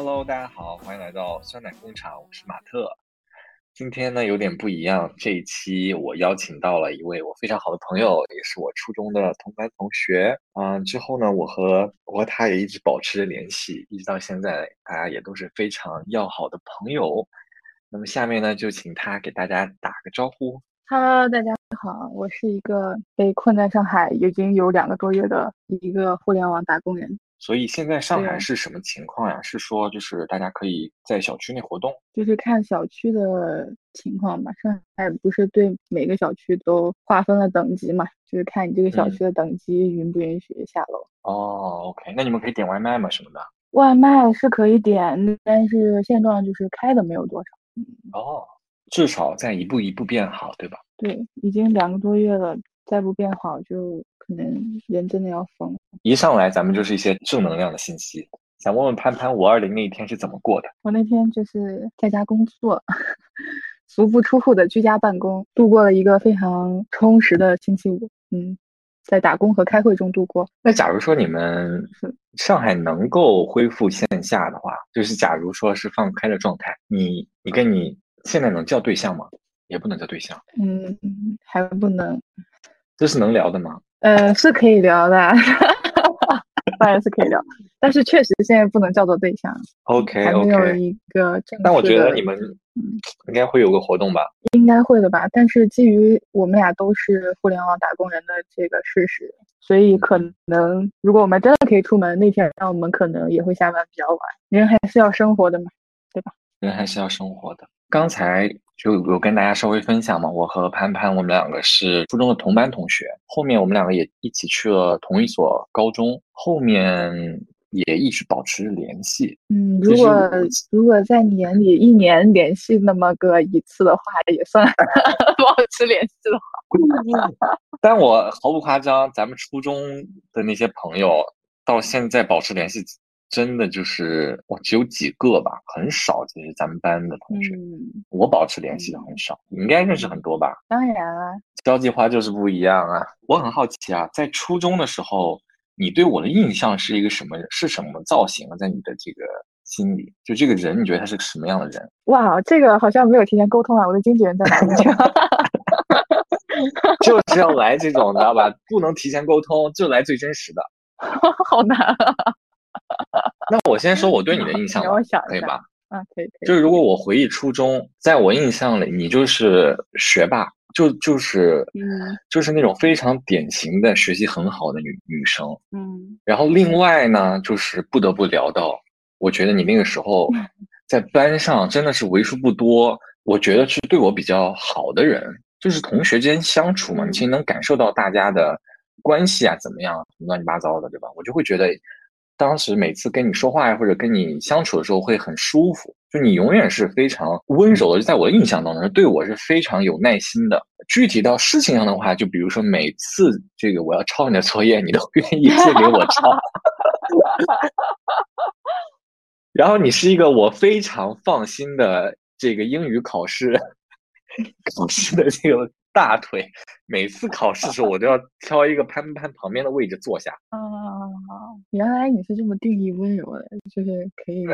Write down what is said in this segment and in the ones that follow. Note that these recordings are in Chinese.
Hello，大家好，欢迎来到酸奶工厂，我是马特。今天呢有点不一样，这一期我邀请到了一位我非常好的朋友，也是我初中的同班同学。嗯，之后呢，我和我和他也一直保持着联系，一直到现在，大家也都是非常要好的朋友。那么下面呢，就请他给大家打个招呼。Hello，大家好，我是一个被困在上海已经有两个多月的一个互联网打工人。所以现在上海是什么情况呀？是说就是大家可以在小区内活动？就是看小区的情况吧。上海不是对每个小区都划分了等级嘛？就是看你这个小嗯区的等级允不允许下楼。哦，OK，那你们可以点外卖吗？什么的？外卖是可以点，但是现状就是开的没有多少。哦，至少在一步一步变好，对吧？对，已经两个多月了，再不变好，就可能人真的要疯了。一上来咱们就是一些正能量的信息。想问问潘潘，五二零那一天是怎么过的？我那天就是在家工作，足不出户的居家办公，度过了一个非常充实的星期五。嗯，在打工和开会中度过。那假如说你们上海能够恢复线下的话，就是假如说是放开的状态，你你跟你现在能叫对象吗？也不能叫对象，嗯，还不能，这是能聊的吗？呃，是可以聊的，当然是可以聊，但是确实现在不能叫做对象，OK 还没有一个正式的。但我觉得你们嗯应该会有个活动吧？应该会的吧，但是基于我们俩都是互联网打工人的这个事实，所以可能如果我们真的可以出门，那天我们可能也会下班比较晚。人还是要生活的嘛。对吧人还是要生活的。刚才就有跟大家稍微分享嘛，我和潘潘我们两个是初中的同班同学，后面我们两个也一起去了同一所高中，后面也一直保持着联系。嗯，如果如果在你眼里一年联系那么个一次的话，也算 保持联系的话。但我毫不夸张，咱们初中的那些朋友到现在保持联系，真的就是我，只有几个吧，很少。其实咱们班的同学，嗯，我保持联系的很少，你应该认识很多吧？当然啊，交际花就是不一样啊！我很好奇啊，在初中的时候，你对我的印象是一个什么？是什么造型啊？在你的这个心里，就这个人，你觉得他是个什么样的人？哇，这个好像没有提前沟通啊，我的经纪人在哪里去？就是要来这种，你知道吧？不能提前沟通，就来最真实的。好难啊！那我先说我对你的印象 可以吧？啊，可以可以。就是如果我回忆初中，在我印象里，你就是学霸，就就是嗯就是那种非常典型的学习很好的女女生。嗯然后另外呢，就是不得不聊到，我觉得你那个时候 在班上真的是为数不多，我觉得是对我比较好的人，就是同学之间相处嘛，嗯你其实能感受到大家的关系啊怎么样，乱七八糟的，对吧？我就会觉得，当时每次跟你说话呀，或者跟你相处的时候会很舒服，就你永远是非常温柔的，就在我的印象当中，对我是非常有耐心的。具体到事情上的话，就比如说每次这个我要抄你的作业，你都愿意借给我抄。然后你是一个我非常放心的这个英语考试 考试的这个大腿，每次考试的时候我都要挑一个潘潘旁边的位置坐下。啊，原来你是这么定义温柔的，就是可以。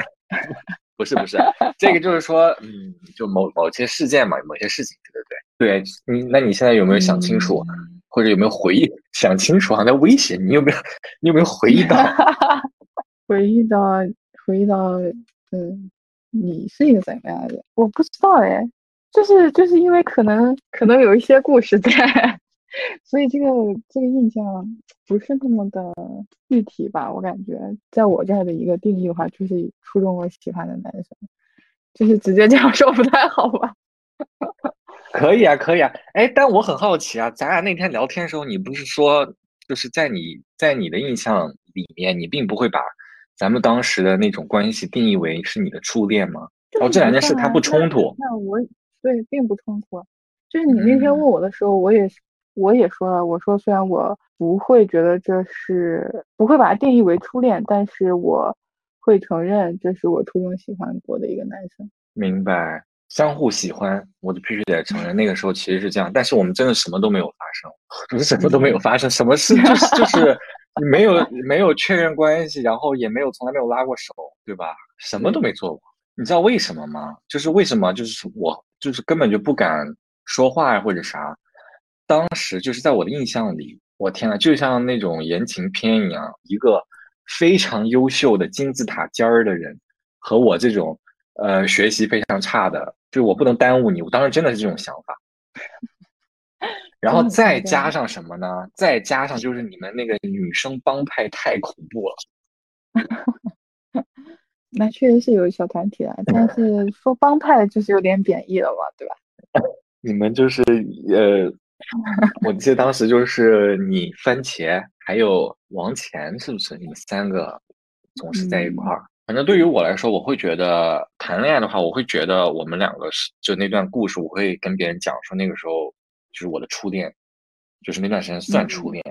不是不是，这个就是说，嗯，就某某些事件嘛，某些事情，对对对，对你，那你现在有没有想清楚，嗯或者有没有回忆想清楚？好像在威胁你，有没有？你有没有回忆到？回忆到回忆到，嗯，你是一个怎么样的人？我不知道哎，就是就是因为可能可能有一些故事在，所以这个这个印象不是那么的具体吧？我感觉在我这儿的一个定义的话，就是初中我喜欢的男生，就是直接这样说不太好吧？可以啊，可以啊。哎，但我很好奇啊，咱俩那天聊天的时候，你不是说，就是在你在你的印象里面，你并不会把咱们当时的那种关系定义为是你的初恋吗？哦，这两件事它不冲突。那我对并不冲突，就是你那天问我的时候，我也我也说了，我说虽然我不会觉得这是不会把它定义为初恋，但是我会承认这是我初中喜欢过的一个男生。明白，相互喜欢，我就必须得承认，那个时候其实是这样，但是我们真的什么都没有发生，不是什么都没有发生，什么事就 是就是没有没有确认关系，然后也没有从来没有拉过手，对吧？什么都没做过。你知道为什么吗？就是为什么？就是我就是根本就不敢说话呀或者啥。当时就是在我的印象里，我天呐，就像那种言情片一样，一个非常优秀的金字塔尖儿的人，和我这种呃学习非常差的，就是我不能耽误你。我当时真的是这种想法。然后再加上什么呢？再加上就是你们那个女生帮派太恐怖了。那确实是有小团体啊，但是说帮派就是有点贬义了嘛，对吧？你们就是呃，我记得当时就是你番茄还有王钱，是不是？你们三个总是在一块儿。反正对于我来说，我会觉得谈恋爱的话，我会觉得我们两个是就那段故事，我会跟别人讲说那个时候就是我的初恋，就是那段时间算初恋。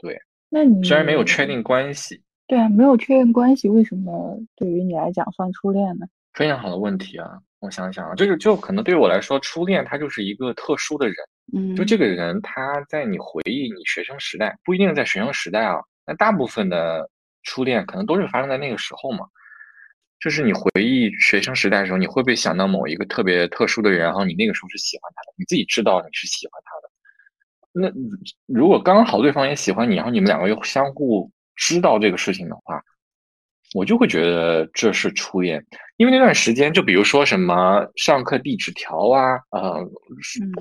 对，那你虽然没有确定关系。对啊，没有确认关系，为什么对于你来讲算初恋呢？非常好的问题啊！我想想啊，就是就可能对于我来说，初恋他就是一个特殊的人。嗯，就这个人，他在你回忆你学生时代，不一定在学生时代啊，那大部分的初恋可能都是发生在那个时候嘛。就是你回忆学生时代的时候，你会不会想到某一个特别特殊的人，然后你那个时候是喜欢他的，你自己知道你是喜欢他的。那如果刚好对方也喜欢你，然后你们两个又相互。知道这个事情的话，我就会觉得这是初恋，因为那段时间，就比如说什么上课递纸条啊，呃，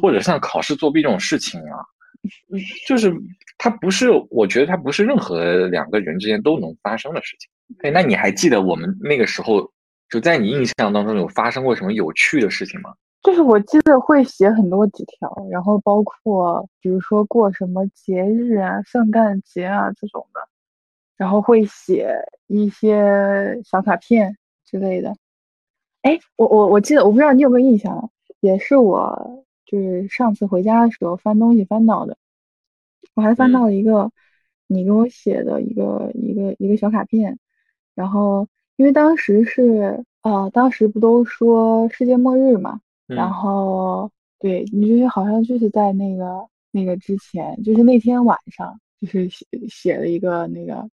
或者像考试作弊这种事情啊，就是它不是，我觉得它不是任何两个人之间都能发生的事情。哎，那你还记得我们那个时候，就在你印象当中有发生过什么有趣的事情吗？就是我记得会写很多纸条，然后包括比如说过什么节日啊、圣诞节啊这种的。然后会写一些小卡片之类的。哎，我我我记得，我不知道你有没有印象，也是我就是上次回家的时候翻东西翻到的，我还翻到了一个你给我写的一个一个一个小卡片。然后因为当时是呃，当时不都说世界末日嘛，然后对，你就是好像就是在那个那个之前，就是那天晚上，就是写写了一个那个。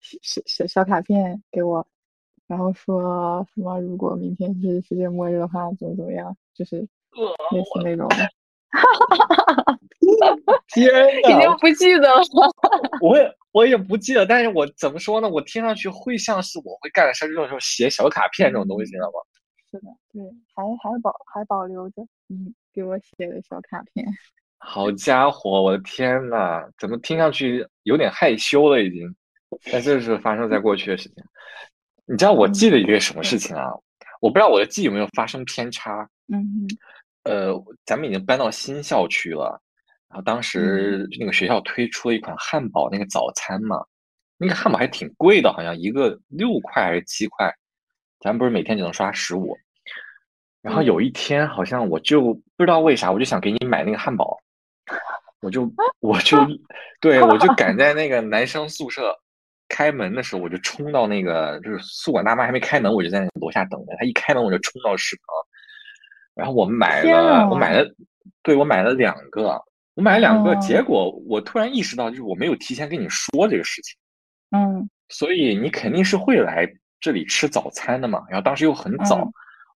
小小小卡片给我，然后说什么如果明天是世界末日的话，怎么怎么样，就是类似那种的。天呐，已经不记得了。我也我也不记得，但是我怎么说呢？我听上去会像是我会干的事，这种时候写小卡片这种东西，知道吗？是的，对，还还保还保留着，嗯，给我写的小卡片。好家伙，我的天呐，怎么听上去有点害羞了已经？但这是发生在过去的事情。你知道我记得一个什么事情啊？我不知道我的记忆有没有发生偏差。嗯呃，咱们已经搬到新校区了，然后当时那个学校推出了一款汉堡，那个早餐嘛，那个汉堡还挺贵的，好像一个六块还是七块。咱不是每天只能刷十五。然后有一天，好像我就不知道为啥，我就想给你买那个汉堡，我就我就 对我就 赶在那个男生宿舍。开门的时候，我就冲到那个，就是宿管大妈还没开门，我就在那楼下等着。她一开门，我就冲到食堂，然后我买了，我买了，对我买了两个，我买了两个。结果我突然意识到，就是我没有提前跟你说这个事情，嗯，所以你肯定是会来这里吃早餐的嘛。然后当时又很早，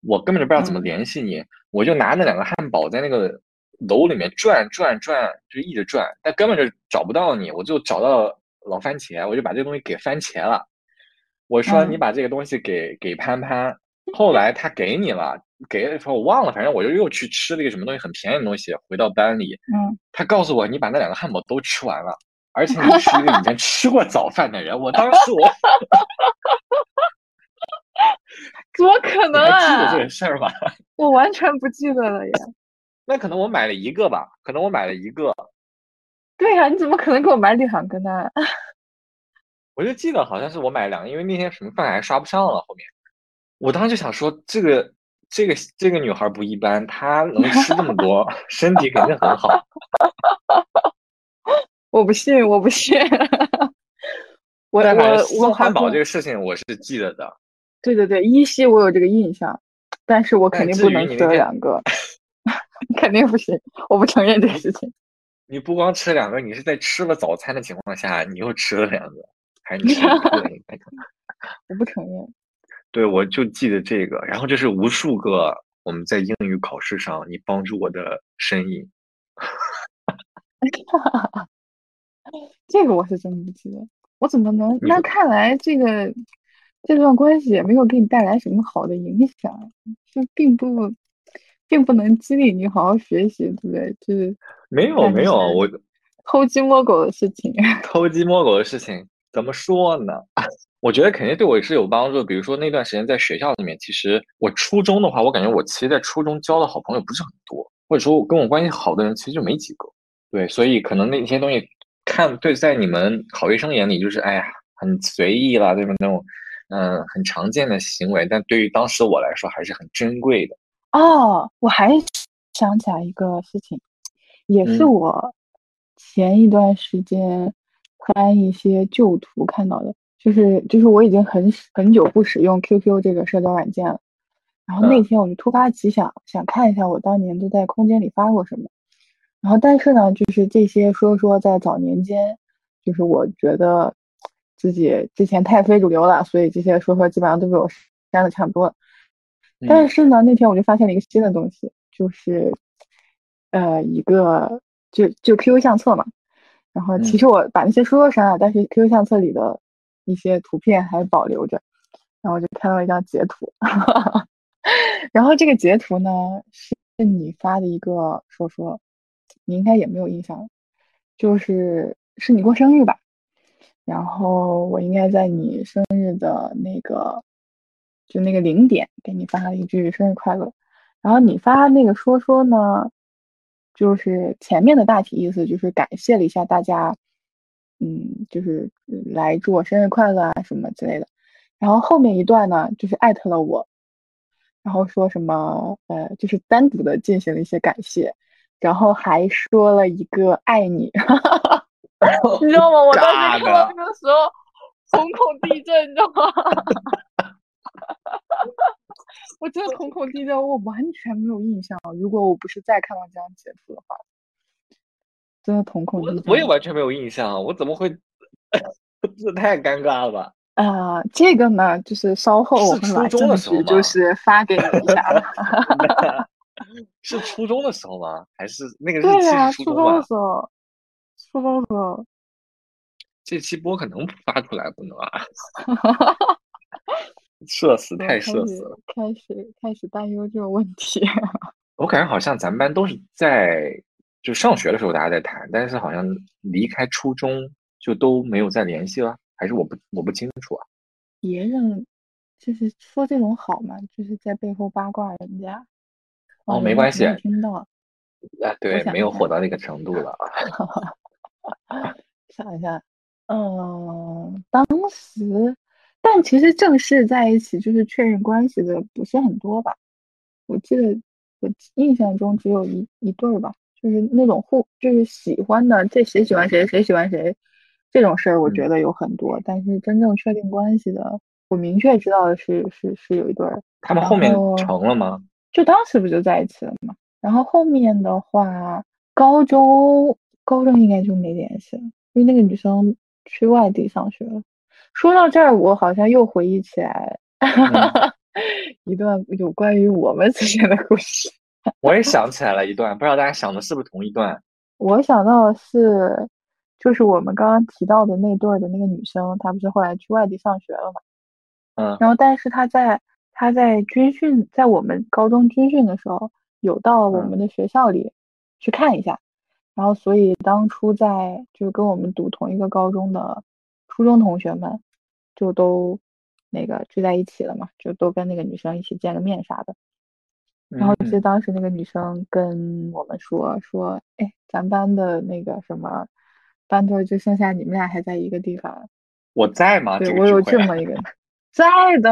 我根本就不知道怎么联系你，我就拿那两个汉堡在那个楼里面转转转，就一直转，但根本就找不到你，我就找到。老番茄，我就把这个东西给番茄了。我说你把这个东西给给潘潘，后来他给你了，给的时候我忘了，反正我就又去吃了一个什么东西很便宜的东西，回到班里，嗯，他告诉我你把那两个汉堡都吃完了，而且你是一个以前吃过早饭的人。我当时我，怎么可能啊？记得这个事儿吧？我完全不记得了耶。那可能我买了一个吧，可能我买了一个。对呀，你怎么可能给我买两个呢？我就记得好像是我买两个，因为那天什么饭还刷不上了。后面我当时就想说，这个这个这个女孩不一般，她能吃这么多，身体肯定很好。我不信，我不信。我我我汉堡这个事情我是记得的。对对对，依稀我有这个印象，但是我肯定不能吃两个，肯定不行，我不承认这个事情。你不光吃了两个，你是在吃了早餐的情况下，你又吃了两个，还是你吃了一个？我不承认。对，我就记得这个，然后这是无数个我们在英语考试上你帮助我的身影。这个我是真不记得，我怎么能？那看来这个这段关系也没有给你带来什么好的影响，就并不并不能激励你好好学习，对不对？就是没有没有，我偷鸡摸狗的事情。偷鸡摸狗的事情怎么说呢？我觉得肯定对我是有帮助。比如说那段时间在学校里面，其实我初中的话，我感觉我其实，在初中交的好朋友不是很多，或者说我跟我关系好的人其实就没几个。对，所以可能那些东西看对，在你们考学生眼里就是哎呀很随意啦，对吧？那种嗯、呃很常见的行为，但对于当时我来说还是很珍贵的。哦，我还想起来一个事情，也是嗯。我前一段时间翻一些旧图看到的，就是就是我已经很很久不使用 QQ 这个社交软件了，然后那嗯。天我就突发奇想，想看一下我当年都在空间里发过什么，然后但是呢，就是这些说说在早年间，就是我觉得自己之前太非主流了，所以这些说说基本上都被我删的差不多了。但嗯是呢，那天我就发现了一个新的东西，就是呃一个就就 QQ 相册嘛。然后其嗯实我把那些说说删了，但是 QQ 相册里的一些图片还保留着。然后我就看到一张截图，然后这个截图呢是你发的一个说说，你应该也没有印象，就是是你过生日吧？然后我应该在你生日的那个就那个零点给你发了一句生日快乐，然后你发那个说说呢，就是前面的大体意思就是感谢了一下大家，嗯，就是来祝我生日快乐啊什么之类的，然后后面一段呢就是艾特了我，然后说什么呃就是单独的进行了一些感谢，然后还说了一个爱你。你知道吗？我当时看到的这个时候，瞳孔地震，你知道吗？我真的瞳孔地震，我完全没有印象。如果我不是再看到这样截图的话，真的瞳孔我地震。我也完全没有印象，我怎么会？这 太尴尬了吧？啊、这个呢，就是稍后我是会把初中的时候证据就是发给你一下。是初中的时候吗？还是那个日对期呀、初中的？时候，初中的时候，这期播可能发出来不能啊？社死太社死了。开始开始担忧这个问题。我感觉好像咱们班都是在就上学的时候大家在谈，但是好像离开初中就都没有再联系了，还是我不我不清楚啊。别人就是说这种好嘛，就是在背后八卦人家。哦哦，没关系听到。啊，对，没有火到那个程度了 啊。想一下，嗯，当时，但其实正式在一起就是确认关系的不是很多吧？我记得我印象中只有一一对儿吧，就是那种互就是喜欢的，这谁喜欢谁，谁喜欢谁，这种事儿我觉嗯得有很多，但是真正确定关系的，我明确知道的是是是有一对儿，他们后面后成了吗？就当时不就在一起了吗？然后后面的话，高中高中应该就没联系了，因为那个女生去外地上学了。说到这儿，我好像又回忆起来嗯 一段有关于我们之间的故事。我也想起来了一段，不知道大家想的是不是同一段？我想到的是，就是我们刚刚提到的那对儿的那个女生，她不是后来去外地上学了嘛？嗯然后，但是她在她在军训，在我们高中军训的时候，有到我嗯们的学校里去看一下。然后，所以当初在就是跟我们读同一个高中的初中同学们，就都那个聚在一起了嘛，就都跟那个女生一起见个面啥的。然后是嗯当时那个女生跟我们说说，哎，咱班的那个什么班队就剩下你们俩还在一个地方。我在吗？对我有这么一个，在的。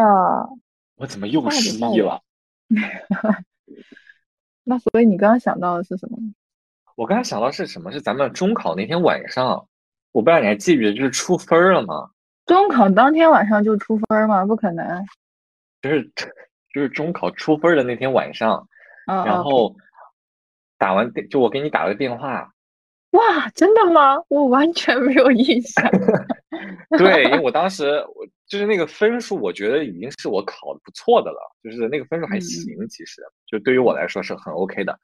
我怎么又失忆了？那所以你刚刚想到的是什么？我刚才想到是什么？是咱们中考那天晚上，我不知道你还记不记得，就是出分儿了吗？中考当天晚上就出分吗？不可能。就是就是中考出分儿的那天晚上，啊，然后打完电，就我给你打了个电话，哇，真的吗？我完全没有印象。对，因为我当时我就是那个分数，我觉得已经是我考的不错的了，就是那个分数还行，其实就对于我来说是很 OK 的。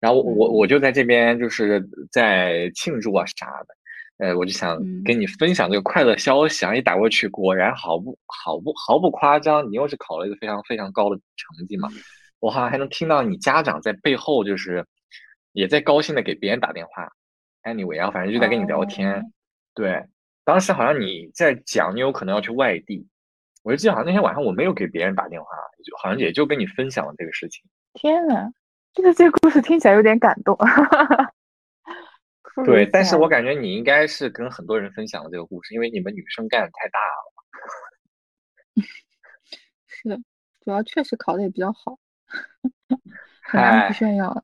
然后我我就在这边就是在庆祝啊啥的，呃，我就想跟你分享这个快乐消息啊！一打过去，果然毫不毫不毫不夸张，你又是考了一个非常非常高的成绩嘛。我好像还能听到你家长在背后就是也在高兴的给别人打电话。Anyway，然后反正就在跟你聊天。对，当时好像你在讲你有可能要去外地，我就记得好像那天晚上我没有给别人打电话，就好像也就跟你分享了这个事情。天呐，就是这个故事听起来有点感动。对，但是我感觉你应该是跟很多人分享了这个故事，因为你们女生干的太大了。是的，主要确实考的也比较好。很难不炫耀了。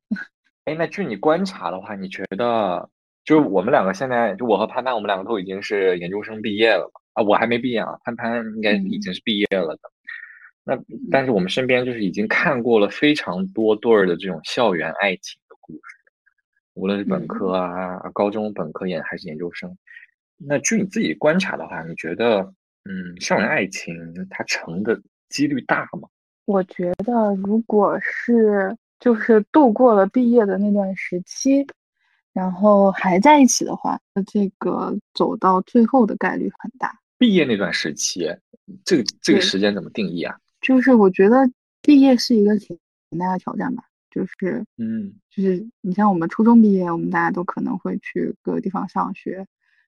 哎，那据你观察的话，你觉得就是我们两个现在，就我和潘潘，我们两个都已经是研究生毕业了啊，我还没毕业啊，潘潘应该已经是毕业了的。那但是我们身边就是已经看过了非常多对儿的这种校园爱情的故事，无论是本科啊、高中本科研还是研究生。那据你自己观察的话，你觉得嗯，校园爱情它成的几率大吗？我觉得，如果是就是度过了毕业的那段时期，然后还在一起的话，那这个走到最后的概率很大。毕业那段时期，这个这个时间怎么定义啊？就是我觉得毕业是一个挺大的挑战吧。就是嗯，就是你像我们初中毕业，我们大家都可能会去各个地方上学，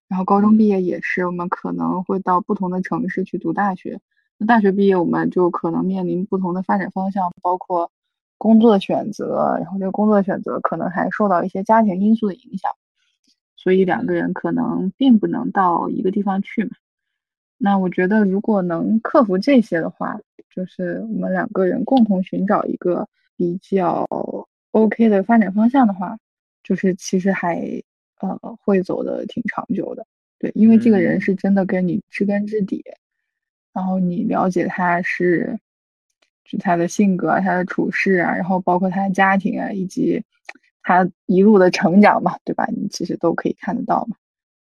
然后高中毕业也是，我们可能会到不同的城市去读大学。那大学毕业，我们就可能面临不同的发展方向，包括工作的选择，然后这个工作的选择可能还受到一些家庭因素的影响，所以两个人可能并不能到一个地方去嘛。那我觉得，如果能克服这些的话，就是我们两个人共同寻找一个比较 OK 的发展方向的话，就是其实还呃会走的挺长久的。对，因为这个人是真的跟你知根知底。然后你了解他是，就他的性格、他的处事啊，然后包括他的家庭啊，以及他一路的成长嘛，对吧？你其实都可以看得到嘛。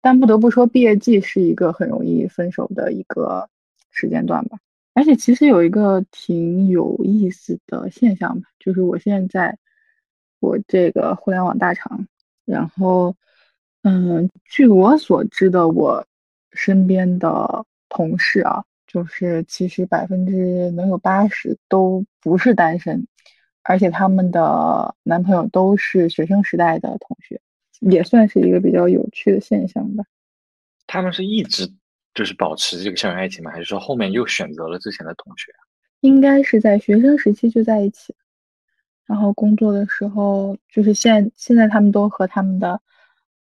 但不得不说，毕业季是一个很容易分手的一个时间段吧。而且其实有一个挺有意思的现象吧，就是我现在我这个互联网大厂，然后嗯，据我所知的，我身边的同事啊。就是其实百分之能有八十都不是单身，而且他们的男朋友都是学生时代的同学，也算是一个比较有趣的现象吧。他们是一直就是保持这个校园爱情吗？还是说后面又选择了之前的同学？应该是在学生时期就在一起，然后工作的时候就是现现在他们都和他们的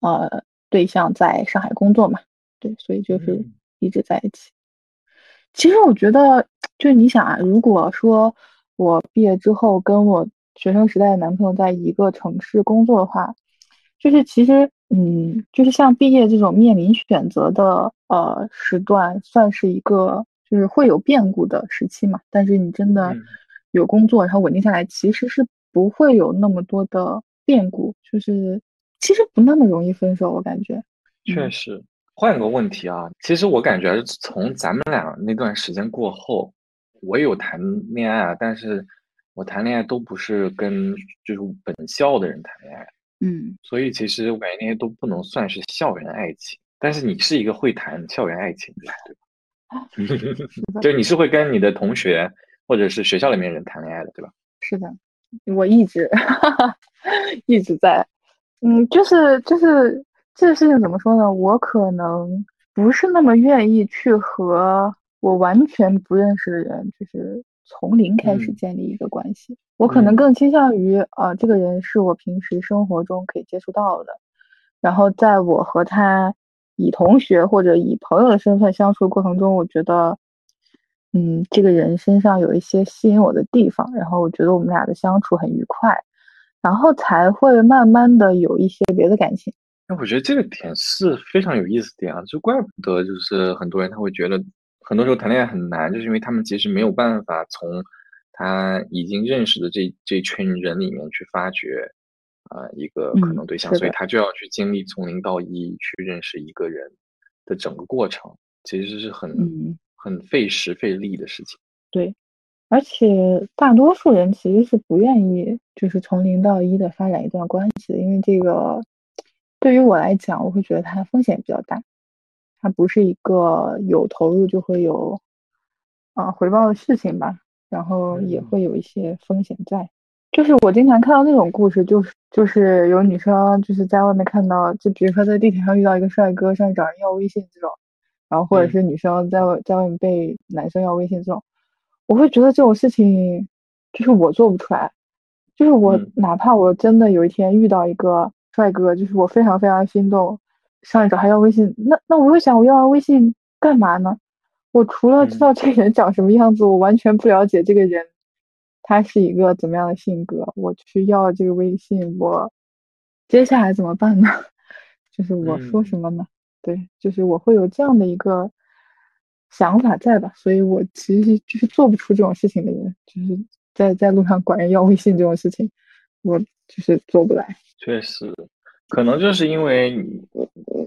呃对象在上海工作嘛，对，所以就是一直在一起。其实我觉得，就是你想啊，如果说我毕业之后跟我学生时代的男朋友在一个城市工作的话，就是其实，嗯，就是像毕业这种面临选择的呃时段，算是一个就是会有变故的时期嘛。但是你真的有工作，然后稳定下来，其实是不会有那么多的变故，就是其实不那么容易分手，我感觉。确实。换个问题啊，其实我感觉从咱们俩那段时间过后，我有谈恋爱，但是我谈恋爱都不是跟就是本校的人谈恋爱，嗯，所以其实我感觉那些都不能算是校园爱情。但是你是一个会谈校园爱情的，对吧？就你是会跟你的同学或者是学校里面人谈恋爱的，对吧？是的，我一直 一直在，嗯，就是就是。这个事情怎么说呢？我可能不是那么愿意去和我完全不认识的人，就是从零开始建立一个关系。我可能更倾向于，啊，这个人是我平时生活中可以接触到的，然后在我和他以同学或者以朋友的身份相处的过程中，我觉得，嗯，这个人身上有一些吸引我的地方，然后我觉得我们俩的相处很愉快，然后才会慢慢的有一些别的感情。那我觉得这个点是非常有意思的点啊，就怪不得就是很多人他会觉得，很多时候谈恋爱很难，就是因为他们其实没有办法从他已经认识的这这群人里面去发掘呃一个可能对象，所以他就要去经历从零到一去认识一个人的整个过程，其实是很很费时费力的事情。对，而且大多数人其实是不愿意就是从零到一的发展一段关系的，因为这个对于我来讲，我会觉得它风险比较大，它不是一个有投入就会有啊回报的事情吧。然后也会有一些风险在，就是我经常看到那种故事，就是就是有女生就是在外面看到，就比如说在地铁上遇到一个帅哥上去找人要微信这种，然后或者是女生在外在外面被男生要微信这种，我会觉得这种事情就是我做不出来，就是我哪怕我真的有一天遇到一个帅哥，就是我非常非常心动，上来找他要微信，那那我会想我要微信干嘛呢？我除了知道这个人长什么样子，我完全不了解这个人，他是一个怎么样的性格。我去要这个微信，我接下来怎么办呢？就是我说什么呢？对，就是我会有这样的一个想法在吧？所以我其实就是做不出这种事情的人，就是在在路上管人要微信这种事情，我就是做不来。确实。可能就是因为你，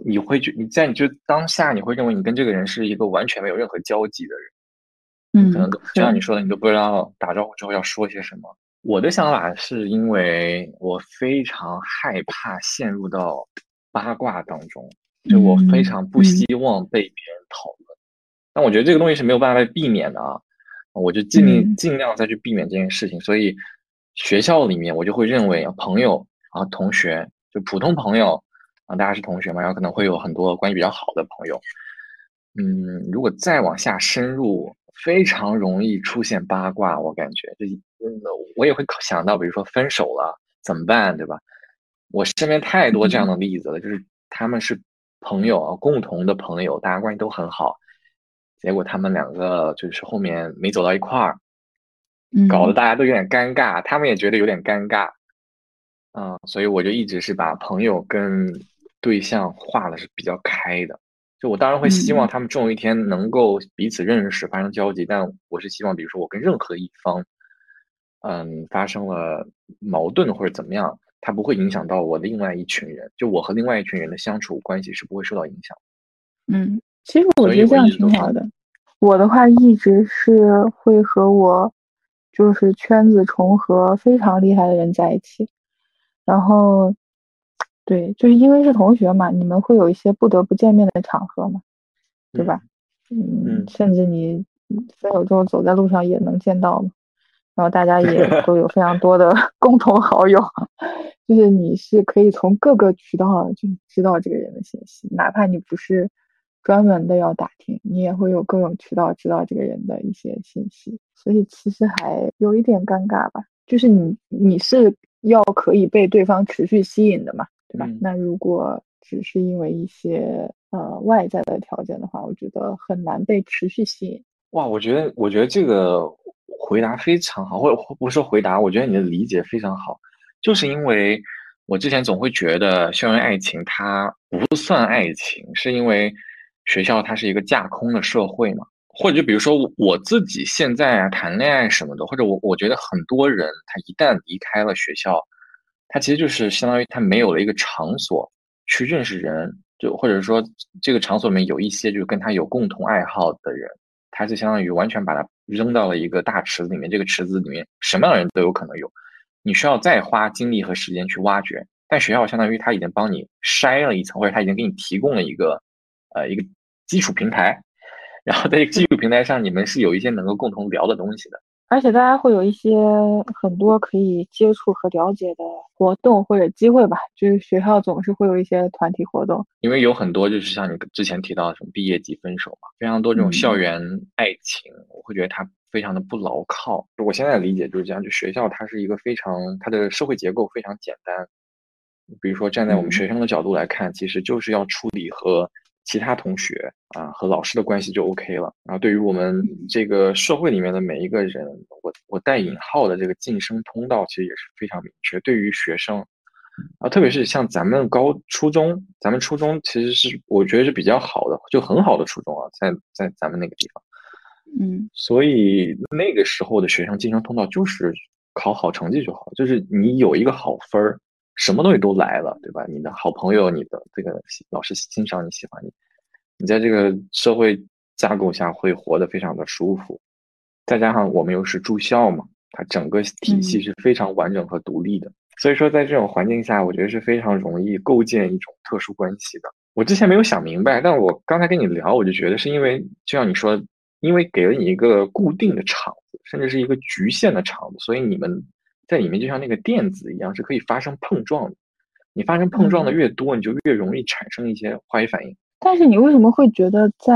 你会觉你在你就当下你会认为你跟这个人是一个完全没有任何交集的人，嗯，可能就像你说的，你都不知道打招呼之后要说些什么。我的想法是因为我非常害怕陷入到八卦当中，就我非常不希望被别人讨论。但我觉得这个东西是没有办法避免的啊，我就尽力尽量再去避免这件事情。所以学校里面我就会认为朋友啊同学。就普通朋友啊，大家是同学嘛，然后可能会有很多关系比较好的朋友。嗯，如果再往下深入，非常容易出现八卦。我感觉，就我也会想到，比如说分手了怎么办，对吧？我身边太多这样的例子了，就是他们是朋友啊，共同的朋友，大家关系都很好，结果他们两个就是后面没走到一块儿，搞得大家都有点尴尬，他们也觉得有点尴尬。嗯，所以我就一直是把朋友跟对象画的是比较开的，就我当然会希望他们终有一天能够彼此认识，发生交集，但我是希望，比如说我跟任何一方，嗯，发生了矛盾或者怎么样，它不会影响到我的另外一群人，就我和另外一群人的相处关系是不会受到影响。嗯，其实我觉得这样挺好的。我的话一直是会和我就是圈子重合非常厉害的人在一起。然后，对，就是因为是同学嘛，你们会有一些不得不见面的场合嘛，对吧？嗯，甚至你分手之后走在路上也能见到嘛。然后大家也 都有非常多的 共同好友，就是你是可以从各个渠道就知道这个人的信息，哪怕你不是专门的要打听，你也会有各种渠道知道这个人的一些信息。所以其实还有一点尴尬吧，就是你你是。要可以被对方持续吸引的嘛，对吧？那如果只是因为一些呃外在的条件的话，我觉得很难被持续吸引。哇，我觉得我觉得这个回答非常好，或者不是说回答，我觉得你的理解非常好。就是因为我之前总会觉得校园爱情它不算爱情，是因为学校它是一个架空的社会嘛。或者就比如说我自己现在啊谈恋爱什么的，或者我我觉得很多人他一旦离开了学校，他其实就是相当于他没有了一个场所去认识人，就或者说这个场所里面有一些就是跟他有共同爱好的人，他是相当于完全把他扔到了一个大池子里面，这个池子里面什么样的人都有可能有，你需要再花精力和时间去挖掘，但学校相当于他已经帮你筛了一层，或者他已经给你提供了一个呃一个基础平台。然后在这个技术平台上，你们是有一些能够共同聊的东西的，而且大家会有一些很多可以接触和了解的活动或者机会吧。就是学校总是会有一些团体活动，因为有很多就是像你之前提到的什么毕业即分手嘛，非常多这种校园爱情，我会觉得它非常的不牢靠。就我现在理解就是这样，就学校它是一个非常它的社会结构非常简单，比如说站在我们学生的角度来看，其实就是要处理和。其他同学啊和老师的关系就 OK 了。然后对于我们这个社会里面的每一个人，我我带引号的这个晋升通道其实也是非常明确。对于学生啊，特别是像咱们高初中，咱们初中其实是我觉得是比较好的，就很好的初中啊，在在咱们那个地方。嗯，所以那个时候的学生晋升通道就是考好成绩就好，就是你有一个好分儿，什么东西都来了，对吧？你的好朋友，你的这个老师欣赏你喜欢你，你在这个社会架构下会活得非常的舒服。再加上我们又是住校嘛，它整个体系是非常完整和独立的。所以说，在这种环境下，我觉得是非常容易构建一种特殊关系的。我之前没有想明白，但我刚才跟你聊，我就觉得是因为，就像你说，因为给了你一个固定的场子，甚至是一个局限的场子，所以你们在里面就像那个电子一样，是可以发生碰撞的。你发生碰撞的越多，你就越容易产生一些化学反应。但是你为什么会觉得在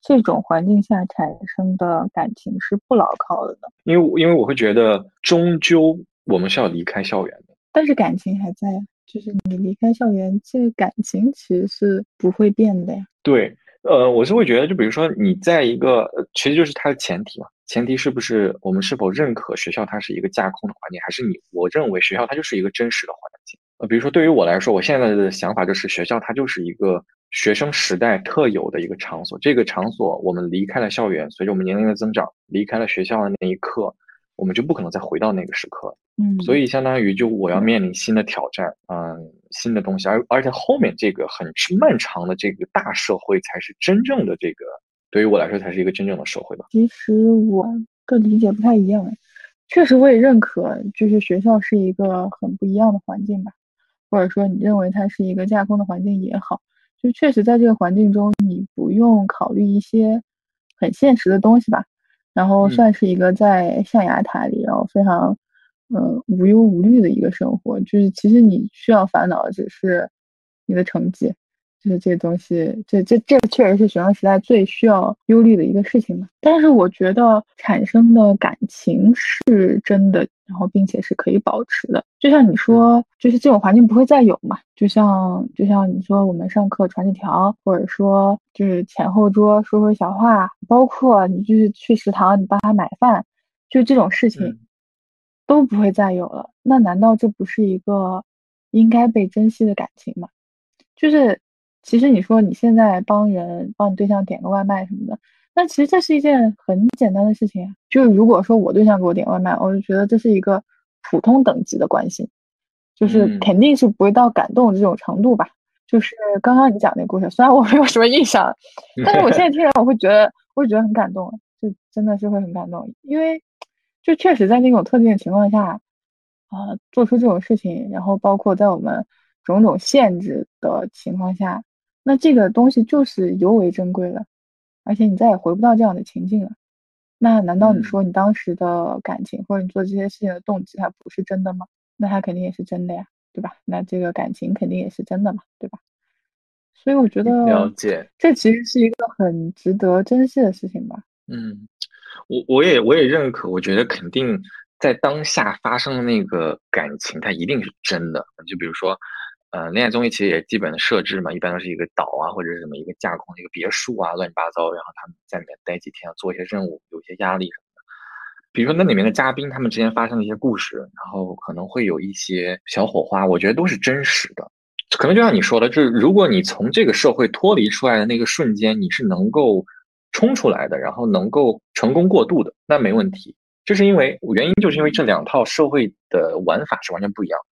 这种环境下产生的感情是不牢靠的呢？因为因为我会觉得，终究我们是要离开校园的。但是感情还在呀，就是你离开校园，这个感情其实是不会变的呀。对，呃，我是会觉得，就比如说你在一个，其实就是它的前提嘛，前提是不是我们是否认可学校它是一个架空的环境，还是你我认为学校它就是一个真实的环境？呃，比如说对于我来说，我现在的想法就是学校它就是一个学生时代特有的一个场所，这个场所我们离开了校园，随着我们年龄的增长，离开了学校的那一刻。我们就不可能再回到那个时刻，嗯，所以相当于就我要面临新的挑战，嗯，新的东西，而而且后面这个很漫长的这个大社会才是真正的这个，对于我来说才是一个真正的社会吧。其实我的理解不太一样，确实我也认可，就是学校是一个很不一样的环境吧，或者说你认为它是一个架空的环境也好，就确实在这个环境中，你不用考虑一些很现实的东西吧。然后算是一个在象牙塔里，然后非常，嗯，无忧无虑的一个生活。就是其实你需要烦恼的只是你的成绩。就是这个东西，这这这确实是学生时代最需要忧虑的一个事情嘛。但是我觉得产生的感情是真的，然后并且是可以保持的。就像你说，就是这种环境不会再有嘛。就像就像你说，我们上课传纸条，或者说就是前后桌说说小话，包括你就是去食堂你帮他买饭，就这种事情都不会再有了。那难道这不是一个应该被珍惜的感情吗？就是。其实你说你现在帮人帮你对象点个外卖什么的，那其实这是一件很简单的事情。就是如果说我对象给我点外卖，我就觉得这是一个普通等级的关心，就是肯定是不会到感动这种程度吧。就是刚刚你讲那故事，虽然我没有什么印象，但是我现在听着我会觉得，我会觉得很感动，就真的是会很感动，因为就确实在那种特定的情况下，啊，做出这种事情，然后包括在我们种种限制的情况下。那这个东西就是尤为珍贵了，而且你再也回不到这样的情境了。那难道你说你当时的感情或者你做这些事情的动机它不是真的吗？那它肯定也是真的呀，对吧？那这个感情肯定也是真的嘛，对吧？所以我觉得，了解，这其实是一个很值得珍惜的事情吧。嗯，我我也我也认可，我觉得肯定在当下发生的那个感情，它一定是真的。就比如说。呃，恋爱综艺其实也基本的设置嘛，一般都是一个岛啊，或者是什么一个架空的一个别墅啊，乱七八糟，然后他们在里面待几天，做一些任务，有一些压力什么的。比如说那里面的嘉宾，他们之间发生的一些故事，然后可能会有一些小火花，我觉得都是真实的。可能就像你说的，就是如果你从这个社会脱离出来的那个瞬间，你是能够冲出来的，然后能够成功过渡的，那没问题。就是因为原因，就是因为这两套社会的玩法是完全不一样的。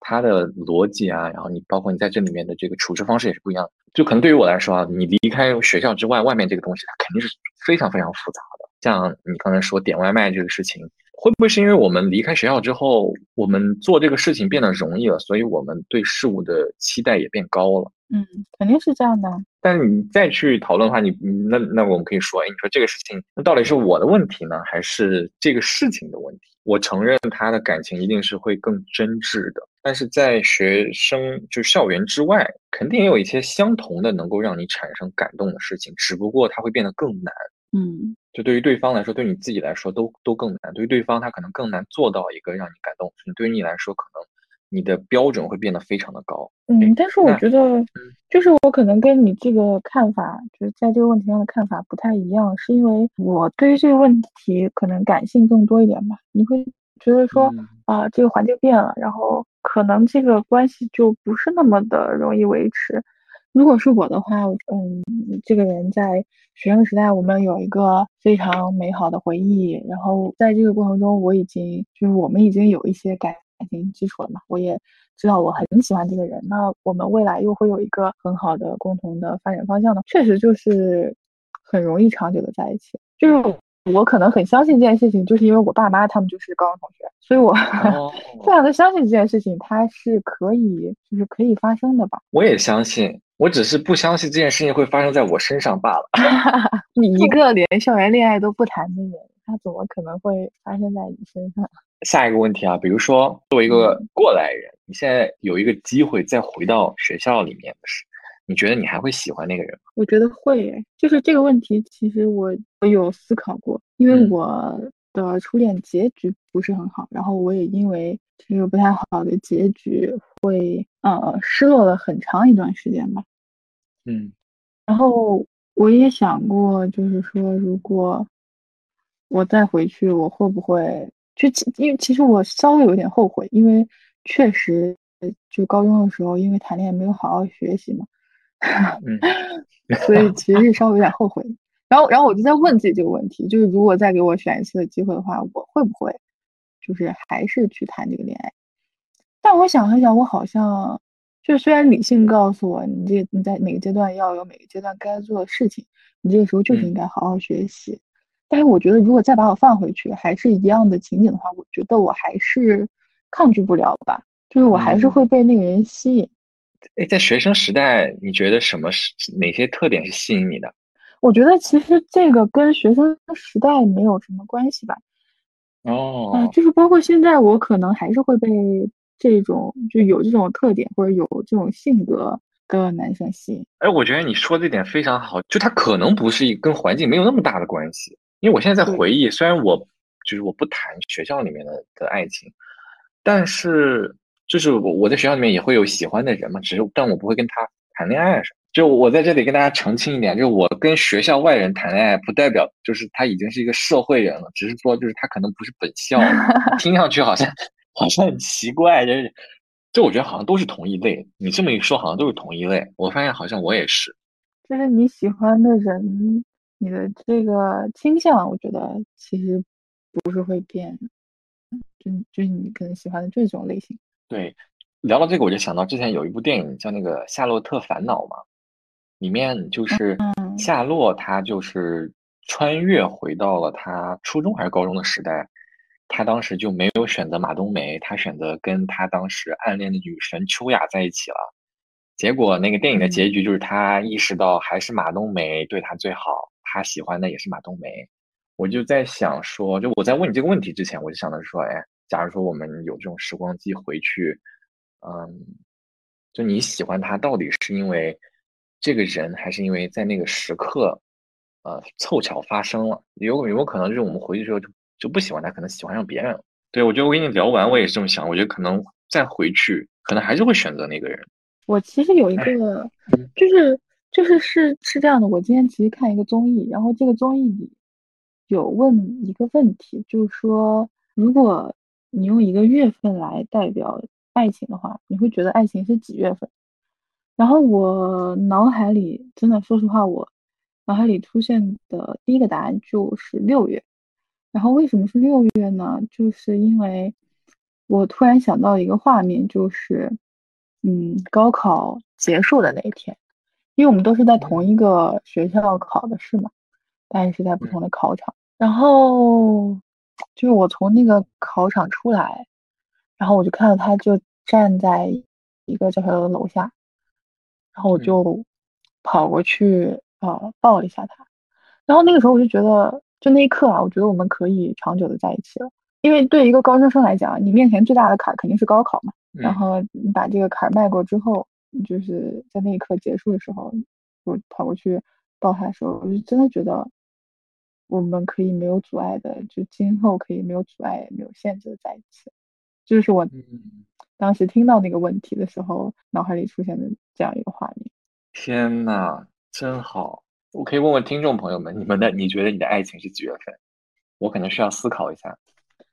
它的逻辑啊，然后你包括你在这里面的这个处置方式也是不一样的。就可能对于我来说啊，你离开学校之外，外面这个东西它肯定是非常非常复杂的。像你刚才说点外卖这个事情，会不会是因为我们离开学校之后，我们做这个事情变得容易了，所以我们对事物的期待也变高了？嗯，肯定是这样的。但是你再去讨论的话，你那那我们可以说，哎，你说这个事情，那到底是我的问题呢，还是这个事情的问题？我承认他的感情一定是会更真挚的。但是在学生就校园之外，肯定也有一些相同的能够让你产生感动的事情，只不过它会变得更难。嗯，就对于对方来说，对你自己来说都都更难。对于对方，他可能更难做到一个让你感动。对于你来说，可能你的标准会变得非常的高。嗯，但是我觉得，就是我可能跟你这个看法，就是在这个问题上的看法不太一样，是因为我对于这个问题可能感性更多一点吧。你会觉得说啊，这个环境变了，然后。可能这个关系就不是那么的容易维持。如果是我的话，嗯，这个人在学生时代，我们有一个非常美好的回忆。然后在这个过程中，我已经就是我们已经有一些感感情基础了嘛，我也知道我很喜欢这个人，那我们未来又会有一个很好的共同的发展方向呢，确实就是很容易长久的在一起。就是我可能很相信这件事情，就是因为我爸妈他们就是高中同学，所以我 非常的相信这件事情，它是可以就是可以发生的吧。我也相信。我只是不相信这件事情会发生在我身上罢了。你一个连校园恋爱都不谈的人，他怎么可能会发生在你身上？下一个问题啊，比如说作为一个过来人，你现在有一个机会再回到学校里面的时，你觉得你还会喜欢那个人吗？我觉得会，就是这个问题，其实我我有思考过，因为我的初恋结局不是很好，然后我也因为这个不太好的结局。会呃失落了很长一段时间吧，嗯，然后我也想过，就是说如果我再回去，我会不会就因为其实我稍微有点后悔，因为确实就高中的时候因为谈恋爱没有好好学习嘛，嗯，所以其实是稍微有点后悔。然后然后我就在问自己这个问题，就是如果再给我选一次的机会的话，我会不会就是还是去谈这个恋爱？但我想了想，我好像就虽然理性告诉我，你这你在每个阶段要有每个阶段该做的事情，你这个时候就是应该好好学习。但是我觉得，如果再把我放回去，还是一样的情景的话，我觉得我还是抗拒不了吧，就是我还是会被那个人吸引。哎，在学生时代，你觉得什么是哪些特点是吸引你的？我觉得其实这个跟学生时代没有什么关系吧。哦，啊，就是包括现在，我可能还是会被。这种就有这种特点或者有这种性格的男生吸引。哎，我觉得你说这点非常好，就他可能不是跟环境没有那么大的关系。因为我现在在回忆，虽然我就是我不谈学校里面的的爱情，但是就是我我在学校里面也会有喜欢的人嘛，只是但我不会跟他谈恋爱什么。就我在这里跟大家澄清一点，就是我跟学校外人谈恋爱，不代表就是他已经是一个社会人了，只是说就是他可能不是本校，听上去好像。好像很奇怪，就是，就我觉得好像都是同一类。你这么一说，好像都是同一类。我发现好像我也是。就是你喜欢的人，你的这个倾向，我觉得其实不是会变。就就是你可能喜欢的这种类型。对，聊到这个，我就想到之前有一部电影叫那个《夏洛特烦恼》嘛，里面就是夏洛他就是穿越回到了他初中还是高中的时代。他当时就没有选择马冬梅，他选择跟他当时暗恋的女神秋雅在一起了。结果那个电影的结局就是他意识到还是马冬梅对他最好，他喜欢的也是马冬梅。我就在想说，就我在问你这个问题之前，我就想着说，哎，假如说我们有这种时光机回去，嗯，就你喜欢他到底是因为这个人，还是因为在那个时刻，呃，凑巧发生了？有有没有可能就是我们回去之后就？就不喜欢他，可能喜欢上别人了。对我觉得我跟你聊完，我也是这么想。我觉得可能再回去，可能还是会选择那个人。我其实有一个，就是就是是是这样的。我今天其实看一个综艺，然后这个综艺里有问一个问题，就是说，如果你用一个月份来代表爱情的话，你会觉得爱情是几月份？然后我脑海里真的，说实话，我脑海里出现的第一个答案就是六月。然后为什么是六月呢？就是因为我突然想到一个画面，就是嗯，高考结束的那一天，因为我们都是在同一个学校考的试嘛，但是在不同的考场。然后就是我从那个考场出来，然后我就看到他就站在一个教学楼的楼下，然后我就跑过去呃抱了一下他，然后那个时候我就觉得。就那一刻啊，我觉得我们可以长久的在一起了。因为对一个高中生来讲，你面前最大的坎肯定是高考嘛。然后你把这个坎迈过之后，就是在那一刻结束的时候，我跑过去抱他的时候，我就真的觉得我们可以没有阻碍的，就今后可以没有阻碍、没有限制的在一起。就是我当时听到那个问题的时候，脑海里出现的这样一个画面。天呐，真好。我可以问问听众朋友们，你们的你觉得你的爱情是几月份？我可能需要思考一下，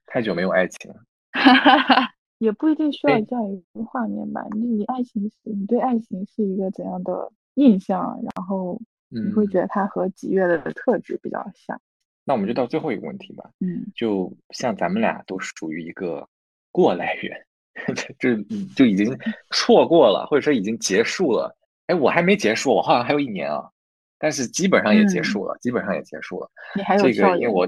太久没有爱情了。也不一定需要这样一个画面吧？你你爱情是你对爱情是一个怎样的印象？然后你会觉得它和几月的特质比较像？那我们就到最后一个问题吧。嗯，就像咱们俩都属于一个过来人，就就已经错过了，或者说已经结束了。哎，我还没结束，我好像还有一年啊，但是基本上也结束了，基本上也结束了。你还有这个，因为我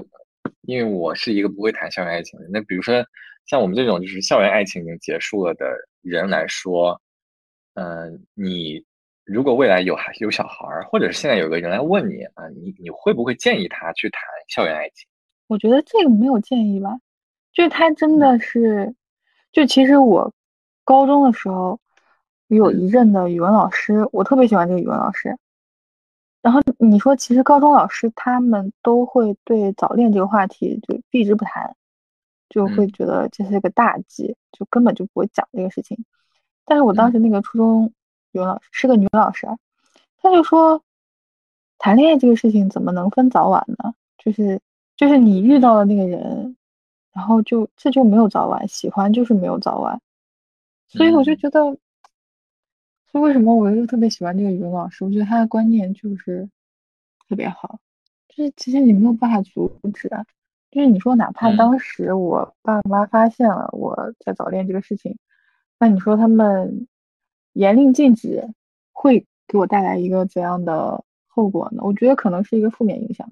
因为我是一个不会谈校园爱情的。那比如说像我们这种就是校园爱情已经结束了的人来说，嗯，你如果未来有孩有小孩儿，或者是现在有个人来问你啊，你你会不会建议他去谈校园爱情？我觉得这个没有建议吧，就是他真的是，就其实我高中的时候有一任的语文老师，我特别喜欢这个语文老师。然后你说，其实高中老师他们都会对早恋这个话题就避之不谈，就会觉得这是个大忌，就根本就不会讲这个事情。但是我当时那个初中语文老师是个女老师，她就说，谈恋爱这个事情怎么能分早晚呢？就是就是你遇到了那个人，然后就这就没有早晚，喜欢就是没有早晚。所以我就觉得。就为什么我又特别喜欢这个语文老师？我觉得他的观念就是特别好，就是其实你没有办法阻止，就是你说哪怕当时我爸妈发现了我在早恋这个事情，那你说他们严令禁止会给我带来一个怎样的后果呢？我觉得可能是一个负面影响。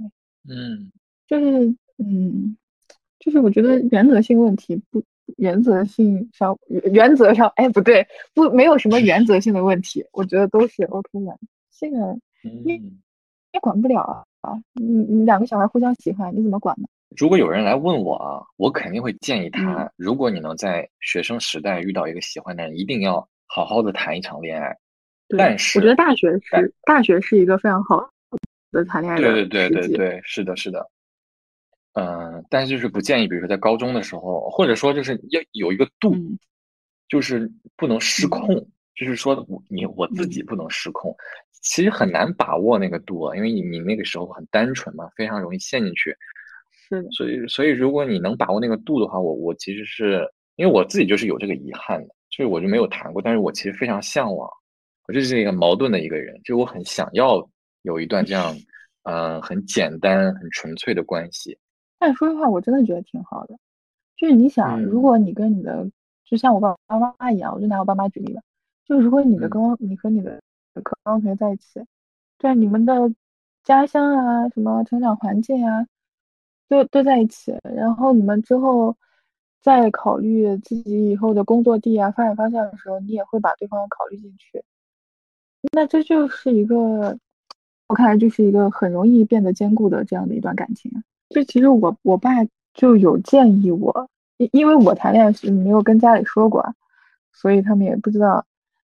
嗯，就是嗯，就是我觉得原则性问题不。原则性上，原则上，哎，不对，不，没有什么原则性的问题，我觉得都是 OK 的。这个你你管不了啊，啊，你你两个小孩互相喜欢，你怎么管呢？如果有人来问我啊，我肯定会建议他，如果你能在学生时代遇到一个喜欢的人，一定要好好的谈一场恋爱。但是我觉得大学是大学是一个非常好的谈恋爱的对对对对对，是的，是的。嗯，但是就是不建议，比如说在高中的时候，或者说就是要有一个度，就是不能失控，就是说我你我自己不能失控，其实很难把握那个度啊，因为你你那个时候很单纯嘛，非常容易陷进去。是的。所以所以如果你能把握那个度的话，我我其实是因为我自己就是有这个遗憾的，所以我就没有谈过，但是我其实非常向往，我就是一个矛盾的一个人，就是我很想要有一段这样嗯 很简单很纯粹的关系。但说实话，我真的觉得挺好的。就是你想，如果你跟你的，就像我爸爸妈妈一样，我就拿我爸妈举例吧。就如果你的高，你和你的高中同学在一起，对你们的家乡啊，什么成长环境啊，都都在一起。然后你们之后在考虑自己以后的工作地啊、发展方向的时候，你也会把对方考虑进去。那这就是一个，我看来就是一个很容易变得坚固的这样的一段感情。就其实我我爸就有建议我，因因为我谈恋爱是没有跟家里说过，所以他们也不知道。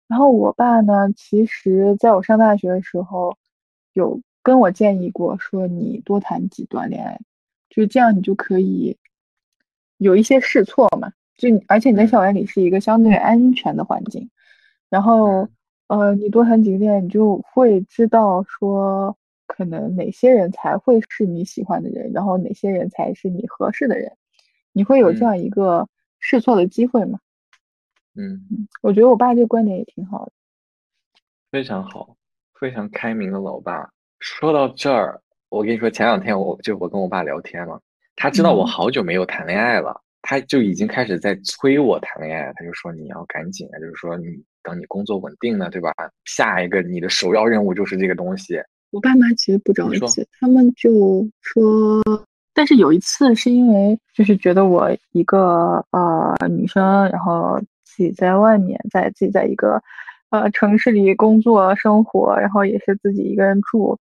然后我爸呢，其实在我上大学的时候，有跟我建议过，说你多谈几段恋爱，就这样你就可以有一些试错嘛。就而且你在校园里是一个相对安全的环境，然后呃，你多谈几个恋爱，你就会知道说。可能哪些人才会是你喜欢的人，然后哪些人才是你合适的人，你会有这样一个试错的机会吗？嗯，我觉得我爸这个观点也挺好的，非常好，非常开明的老爸。说到这儿，我跟你说，前两天我就我跟我爸聊天嘛，他知道我好久没有谈恋爱了，他就已经开始在催我谈恋爱，他就说你要赶紧啊，就是说你等你工作稳定了，对吧？下一个你的首要任务就是这个东西。我爸妈其实不着急，他们就说，但是有一次是因为就是觉得我一个呃女生，然后自己在外面，在自己在一个呃城市里工作生活，然后也是自己一个人住，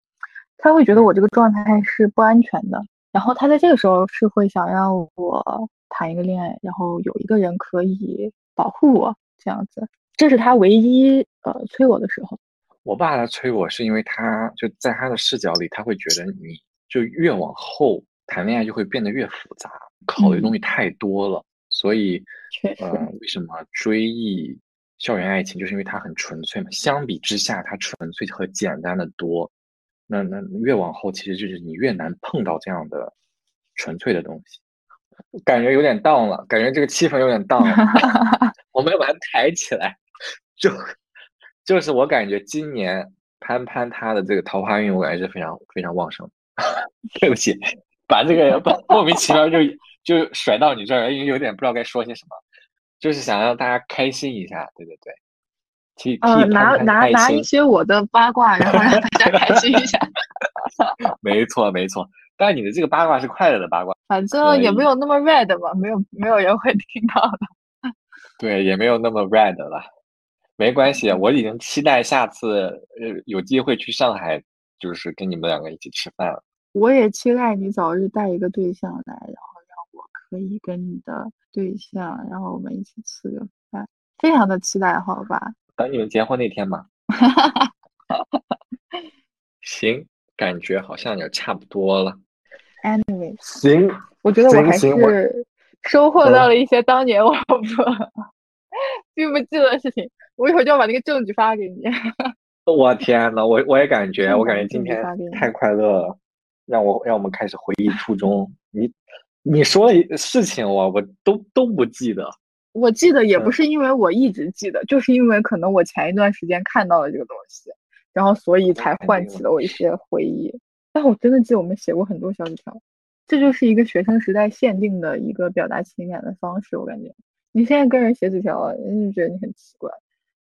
他会觉得我这个状态是不安全的，然后他在这个时候是会想让我谈一个恋爱，然后有一个人可以保护我这样子，这是他唯一呃催我的时候。我爸他催我，是因为他就在他的视角里，他会觉得你就越往后谈恋爱就会变得越复杂，考虑东西太多了。所以，呃，为什么追忆校园爱情，就是因为它很纯粹嘛。相比之下，它纯粹和简单的多。那那越往后，其实就是你越难碰到这样的纯粹的东西。感觉有点荡了，感觉这个气氛有点荡了。我们要把它抬起来，就。就是我感觉今年潘潘他的这个桃花运，我感觉是非常非常旺盛。对不起，把这个莫名其妙就就甩到你这儿，因为有点不知道该说些什么。就是想让大家开心一下，对对对，替替呃，拿拿拿一，些我的八卦，然后让大家开心一下。没错没错。但是你的这个八卦是快乐的八卦，反正也没有那么 red 吧，没有没有人会听到的。对，也没有那么 red 了，没关系，我已经期待下次呃有机会去上海，就是跟你们两个一起吃饭了。我也期待你早日带一个对象来，然后让我可以跟你的对象，然后我们一起吃个饭，非常的期待，好吧？等你们结婚那天嘛。行，感觉好像也差不多了。Anyway，行，我觉得我还是收获到了一些当年我不 记不记得的事情。我一会儿就要把那个证据发给你。我天呐，我我也感觉，我感觉今天太快乐了，让我让我们开始回忆初中。你你说的事情我我都都不记得。我记得也不嗯是因为我一直记得，就是因为可能我前一段时间看到了这个东西，然后所以才唤起了我一些回忆。但我真的记得我们写过很多小纸条，这就是一个学生时代限定的一个表达情感的方式。我感觉你现在跟人写纸条，人就觉得你很奇怪。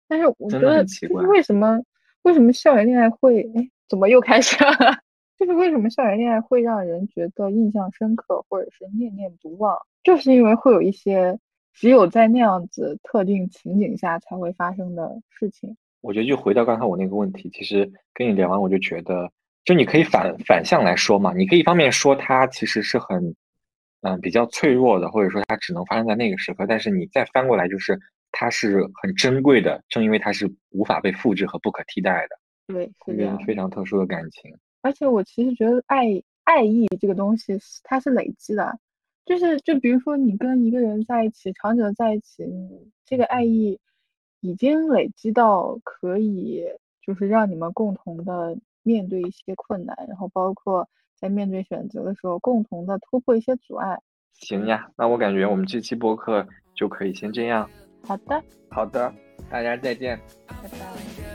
但是我觉得，奇怪为什么为什么校园恋爱会，哎，怎么又开始了？就是为什么校园恋爱会让人觉得印象深刻，或者是念念不忘，就是因为会有一些只有在那样子特定情景下才会发生的事情。我觉得就回到刚才我那个问题，其实跟你聊完，我就觉得，就你可以反反向来说嘛，你可以一方面说它其实是很，嗯、比较脆弱的，或者说它只能发生在那个时刻，但是你再翻过来，就是它是很珍贵的，正因为它是无法被复制和不可替代的，对，是这样。非常特殊的感情。而且我其实觉得爱爱意这个东西是它是累积的，就是就比如说你跟一个人在一起，长久的在一起，你这个爱意已经累积到可以就是让你们共同的面对一些困难，然后包括在面对选择的时候，共同的突破一些阻碍。行呀，那我感觉我们这期播客就可以先这样。好的，好的，大家再见。拜拜。